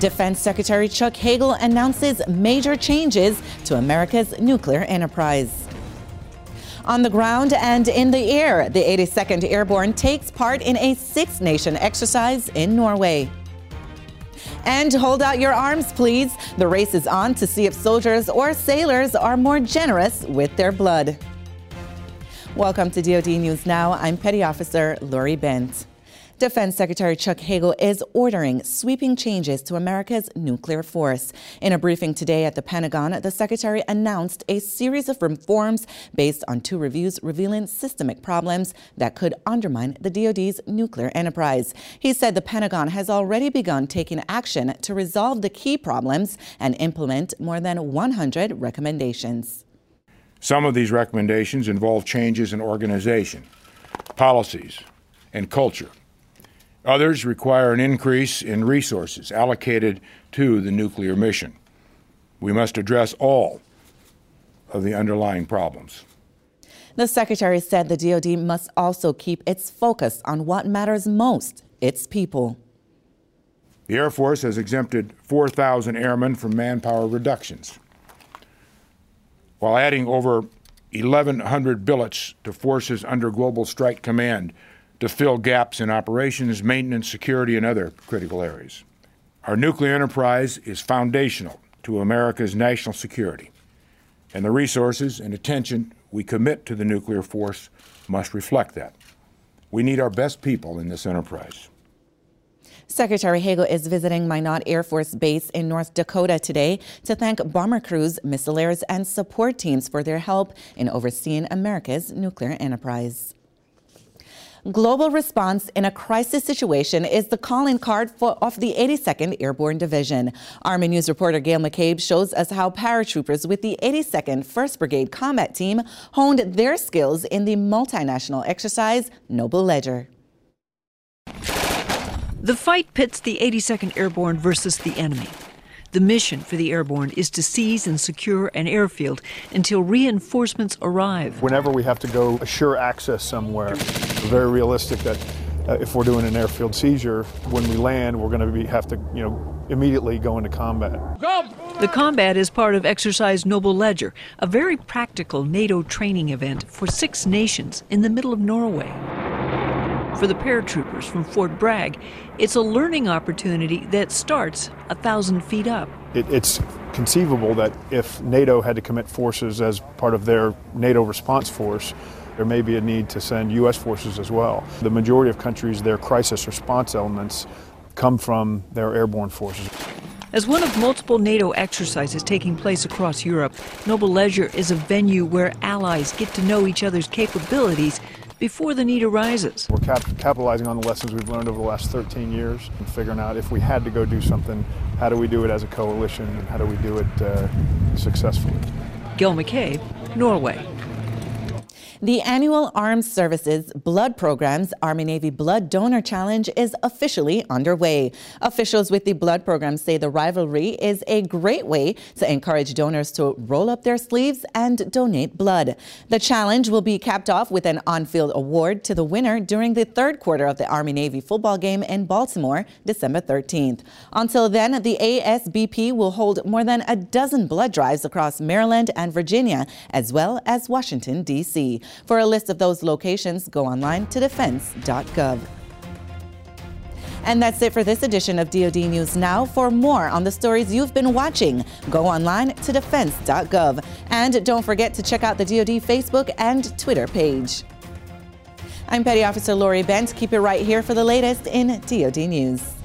Defense Secretary Chuck Hagel announces major changes to America's nuclear enterprise. On the ground and in the air, the 82nd Airborne takes part in a six nation exercise in Norway. And hold out your arms, please. The race is on to see if soldiers or sailors are more generous with their blood. Welcome to DoD News Now. I'm Petty Officer Lori Bent. Defense Secretary Chuck Hagel is ordering sweeping changes to America's nuclear force. In a briefing today at the Pentagon, the Secretary announced a series of reforms based on two reviews revealing systemic problems that could undermine the DoD's nuclear enterprise. He said the Pentagon has already begun taking action to resolve the key problems and implement more than 100 recommendations. Some of these recommendations involve changes in organization, policies, and culture Others require an increase in resources allocated to the nuclear mission. We must address all of the underlying problems. The Secretary said the DoD must also keep its focus on what matters most its people. The Air Force has exempted 4,000 airmen from manpower reductions, while adding over 1,100 billets to forces under Global Strike Command to fill gaps in operations, maintenance, security, and other critical areas. Our nuclear enterprise is foundational to America's national security, and the resources and attention we commit to the nuclear force must reflect that. We need our best people in this enterprise. Secretary Hagel is visiting Minot Air Force Base in North Dakota today to thank bomber crews, missileers, and support teams for their help in overseeing America's nuclear enterprise. Global response in a crisis situation is the calling card for, of the 82nd Airborne Division. Army News reporter Gail McCabe shows us how paratroopers with the 82nd 1st Brigade Combat Team honed their skills in the multinational exercise Noble Ledger. The fight pits the 82nd Airborne versus the enemy. The mission for the airborne is to seize and secure an airfield until reinforcements arrive. Whenever we have to go assure access somewhere, very realistic that uh, if we're doing an airfield seizure, when we land, we're going to be, have to, you know, immediately go into combat. The combat is part of Exercise Noble Ledger, a very practical NATO training event for six nations in the middle of Norway. For the paratroopers from Fort Bragg, it's a learning opportunity that starts a thousand feet up. It, it's conceivable that if NATO had to commit forces as part of their NATO response force, there may be a need to send U.S. forces as well. The majority of countries, their crisis response elements come from their airborne forces. As one of multiple NATO exercises taking place across Europe, Noble Ledger is a venue where allies get to know each other's capabilities before the need arises. We're cap capitalizing on the lessons we've learned over the last 13 years and figuring out if we had to go do something, how do we do it as a coalition and how do we do it uh, successfully. Gil McCabe, Norway. The annual Armed Services Blood Program's Army Navy Blood Donor Challenge is officially underway. Officials with the blood program say the rivalry is a great way to encourage donors to roll up their sleeves and donate blood. The challenge will be capped off with an on-field award to the winner during the third quarter of the Army Navy football game in Baltimore, December 13th. Until then, the ASBP will hold more than a dozen blood drives across Maryland and Virginia, as well as Washington, D.C. For a list of those locations, go online to defense.gov. And that's it for this edition of DoD News Now. For more on the stories you've been watching, go online to defense.gov. And don't forget to check out the DoD Facebook and Twitter page. I'm Petty Officer Lori Bent. Keep it right here for the latest in DoD News.